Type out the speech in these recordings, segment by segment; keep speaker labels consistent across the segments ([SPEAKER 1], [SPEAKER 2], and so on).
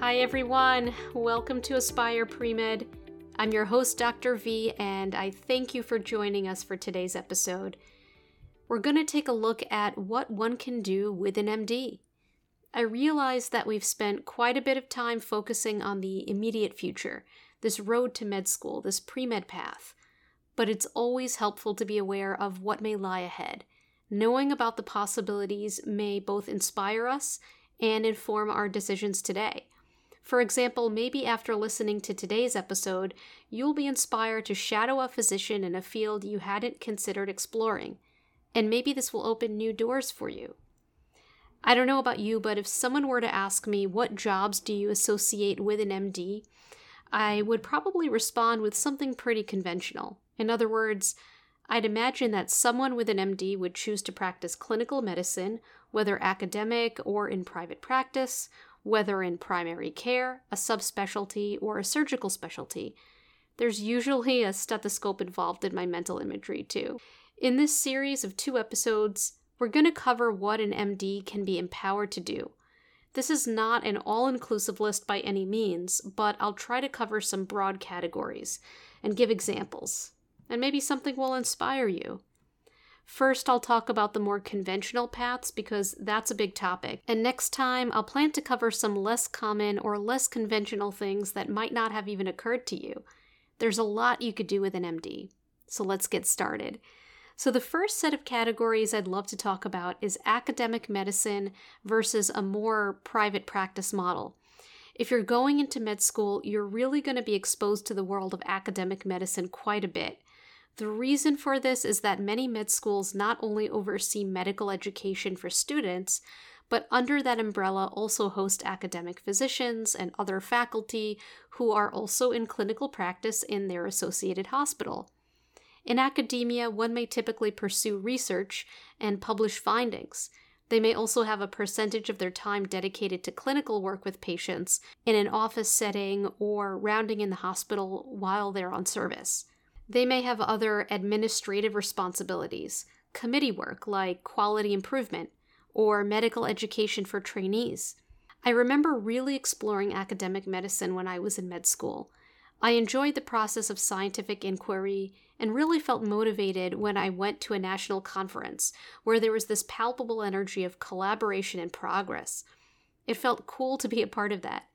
[SPEAKER 1] Hi, everyone. Welcome to Aspire Premed. I'm your host, Dr. V, and I thank you for joining us for today's episode. We're going to take a look at what one can do with an MD. I realize that we've spent quite a bit of time focusing on the immediate future, this road to med school, this pre med path, but it's always helpful to be aware of what may lie ahead. Knowing about the possibilities may both inspire us and inform our decisions today. For example, maybe after listening to today's episode, you'll be inspired to shadow a physician in a field you hadn't considered exploring. And maybe this will open new doors for you. I don't know about you, but if someone were to ask me, what jobs do you associate with an MD? I would probably respond with something pretty conventional. In other words, I'd imagine that someone with an MD would choose to practice clinical medicine, whether academic or in private practice, whether in primary care, a subspecialty, or a surgical specialty. There's usually a stethoscope involved in my mental imagery, too. In this series of two episodes, we're going to cover what an MD can be empowered to do. This is not an all inclusive list by any means, but I'll try to cover some broad categories and give examples, and maybe something will inspire you. First, I'll talk about the more conventional paths because that's a big topic. And next time, I'll plan to cover some less common or less conventional things that might not have even occurred to you. There's a lot you could do with an MD. So let's get started. So, the first set of categories I'd love to talk about is academic medicine versus a more private practice model. If you're going into med school, you're really going to be exposed to the world of academic medicine quite a bit. The reason for this is that many med schools not only oversee medical education for students, but under that umbrella also host academic physicians and other faculty who are also in clinical practice in their associated hospital. In academia, one may typically pursue research and publish findings. They may also have a percentage of their time dedicated to clinical work with patients in an office setting or rounding in the hospital while they're on service. They may have other administrative responsibilities, committee work like quality improvement, or medical education for trainees. I remember really exploring academic medicine when I was in med school. I enjoyed the process of scientific inquiry and really felt motivated when I went to a national conference where there was this palpable energy of collaboration and progress. It felt cool to be a part of that.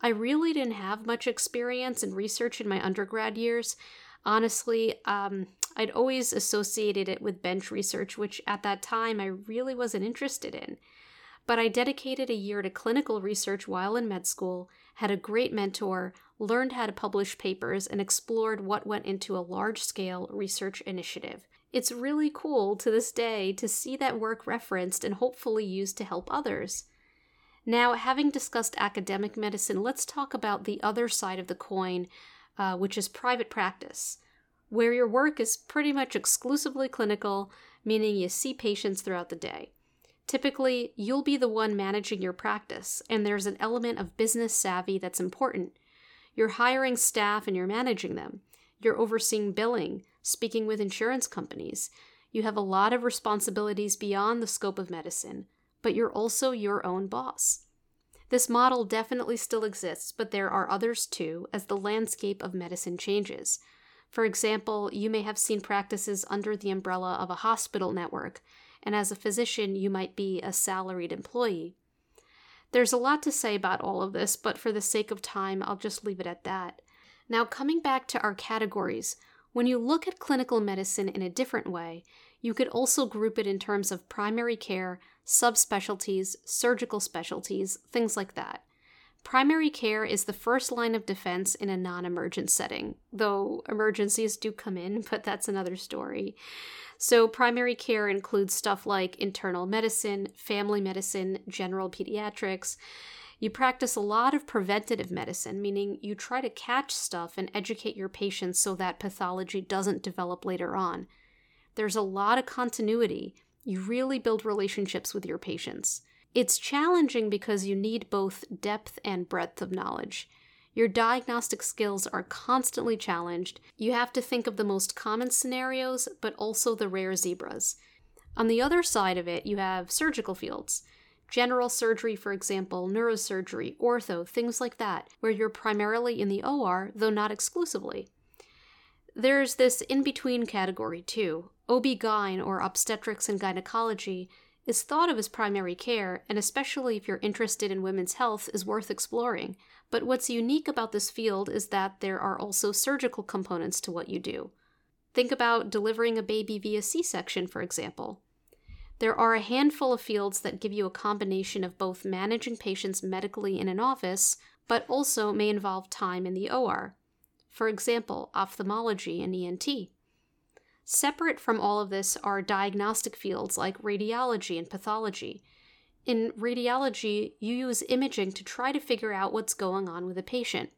[SPEAKER 1] I really didn't have much experience in research in my undergrad years, honestly, um, I'd always associated it with bench research, which at that time I really wasn't interested in. But I dedicated a year to clinical research while in med school, had a great mentor, learned how to publish papers, and explored what went into a large scale research initiative. It's really cool to this day to see that work referenced and hopefully used to help others. Now, having discussed academic medicine, let's talk about the other side of the coin uh, which is private practice, where your work is pretty much exclusively clinical, meaning you see patients throughout the day. Typically, you'll be the one managing your practice, and there's an element of business savvy that's important. You're hiring staff and you're managing them. You're overseeing billing, speaking with insurance companies. You have a lot of responsibilities beyond the scope of medicine, but you're also your own boss. This model definitely still exists, but there are others too, as the landscape of medicine changes. For example, you may have seen practices under the umbrella of a hospital network, and as a physician, you might be a salaried employee. There's a lot to say about all of this, but for the sake of time, I'll just leave it at that. Now, coming back to our categories, when you look at clinical medicine in a different way, you could also group it in terms of primary care, subspecialties, surgical specialties, things like that. Primary care is the first line of defense in a non emergent setting, though emergencies do come in, but that's another story. So, primary care includes stuff like internal medicine, family medicine, general pediatrics. You practice a lot of preventative medicine, meaning you try to catch stuff and educate your patients so that pathology doesn't develop later on. There's a lot of continuity you really build relationships with your patients. It's challenging because you need both depth and breadth of knowledge. Your diagnostic skills are constantly challenged. You have to think of the most common scenarios, but also the rare zebras. On the other side of it, you have surgical fields. General surgery, for example, neurosurgery, ortho, things like that, where you're primarily in the OR, though not exclusively. There's this in between category, too. OB-GYN, or obstetrics and gynecology, is thought of as primary care, and especially if you're interested in women's health, is worth exploring. But what's unique about this field is that there are also surgical components to what you do. Think about delivering a baby via C section, for example. There are a handful of fields that give you a combination of both managing patients medically in an office, but also may involve time in the OR. For example, ophthalmology and ENT. Separate from all of this are diagnostic fields like radiology and pathology. In radiology, you use imaging to try to figure out what's going on with a patient.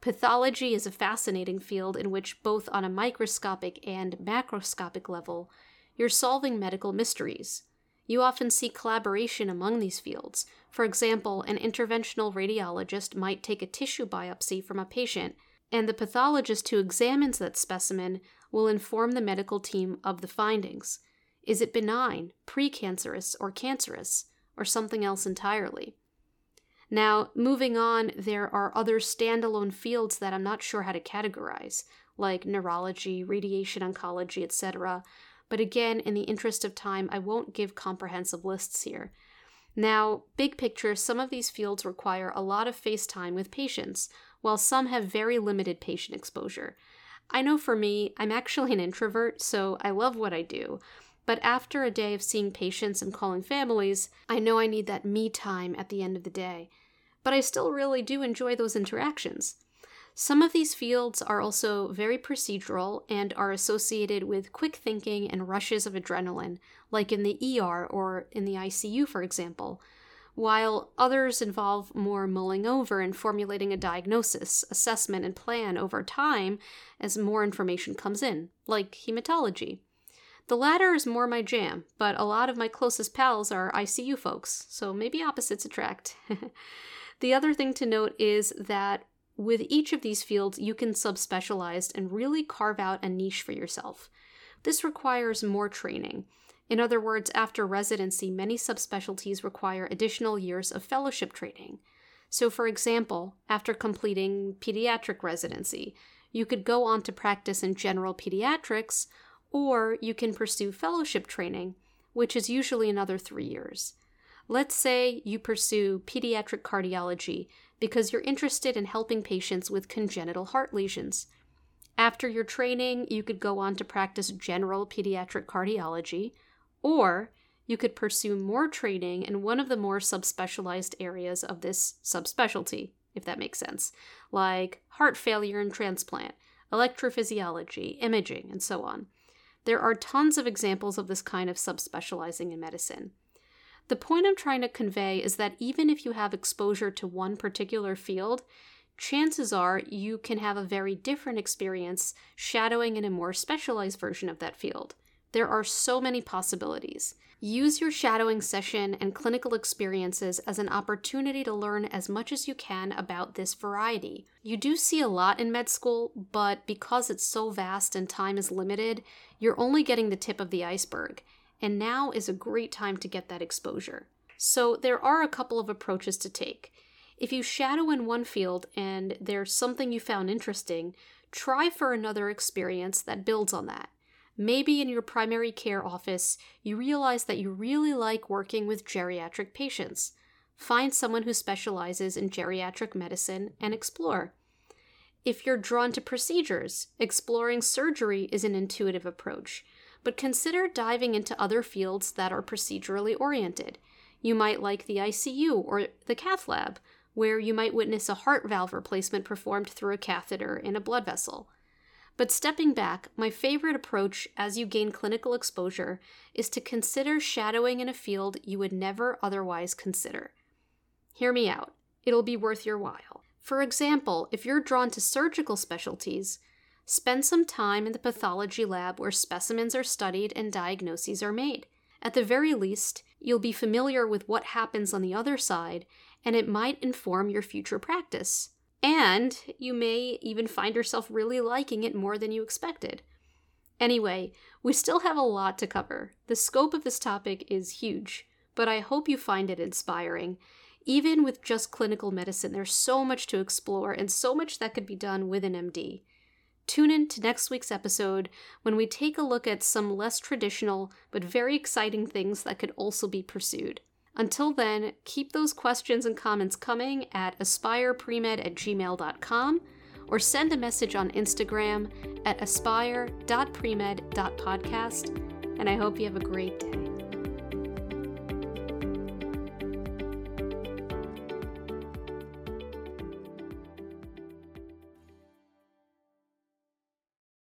[SPEAKER 1] Pathology is a fascinating field in which, both on a microscopic and macroscopic level, you're solving medical mysteries. You often see collaboration among these fields. For example, an interventional radiologist might take a tissue biopsy from a patient, and the pathologist who examines that specimen will inform the medical team of the findings. Is it benign, precancerous, or cancerous, or something else entirely? Now, moving on, there are other standalone fields that I'm not sure how to categorize, like neurology, radiation oncology, etc., but again, in the interest of time, I won't give comprehensive lists here. Now, big picture, some of these fields require a lot of face time with patients, while some have very limited patient exposure. I know for me, I'm actually an introvert, so I love what I do. But after a day of seeing patients and calling families, I know I need that me time at the end of the day. But I still really do enjoy those interactions. Some of these fields are also very procedural and are associated with quick thinking and rushes of adrenaline, like in the ER or in the ICU, for example, while others involve more mulling over and formulating a diagnosis, assessment, and plan over time as more information comes in, like hematology. The latter is more my jam, but a lot of my closest pals are ICU folks, so maybe opposites attract. the other thing to note is that with each of these fields, you can subspecialize and really carve out a niche for yourself. This requires more training. In other words, after residency, many subspecialties require additional years of fellowship training. So, for example, after completing pediatric residency, you could go on to practice in general pediatrics, or you can pursue fellowship training, which is usually another three years. Let's say you pursue pediatric cardiology because you're interested in helping patients with congenital heart lesions. After your training, you could go on to practice general pediatric cardiology, or you could pursue more training in one of the more subspecialized areas of this subspecialty, if that makes sense, like heart failure and transplant, electrophysiology, imaging, and so on. There are tons of examples of this kind of subspecializing in medicine. The point I'm trying to convey is that even if you have exposure to one particular field, chances are you can have a very different experience shadowing in a more specialized version of that field. There are so many possibilities. Use your shadowing session and clinical experiences as an opportunity to learn as much as you can about this variety. You do see a lot in med school, but because it's so vast and time is limited, you're only getting the tip of the iceberg and now is a great time to get that exposure. So, there are a couple of approaches to take. If you shadow in one field and there's something you found interesting, try for another experience that builds on that. Maybe in your primary care office, you realize that you really like working with geriatric patients. Find someone who specializes in geriatric medicine and explore. If you're drawn to procedures, exploring surgery is an intuitive approach but consider diving into other fields that are procedurally oriented. You might like the ICU or the cath lab, where you might witness a heart valve replacement performed through a catheter in a blood vessel. But stepping back, my favorite approach as you gain clinical exposure is to consider shadowing in a field you would never otherwise consider. Hear me out, it'll be worth your while. For example, if you're drawn to surgical specialties, Spend some time in the pathology lab where specimens are studied and diagnoses are made. At the very least, you'll be familiar with what happens on the other side, and it might inform your future practice. And you may even find yourself really liking it more than you expected. Anyway, we still have a lot to cover. The scope of this topic is huge, but I hope you find it inspiring. Even with just clinical medicine, there's so much to explore and so much that could be done with an MD. Tune in to next week's episode when we take a look at some less traditional but very exciting things that could also be pursued. Until then, keep those questions and comments coming at aspirepremed at gmail.com or send a message on Instagram at aspire.premed.podcast. And I hope you have a great day.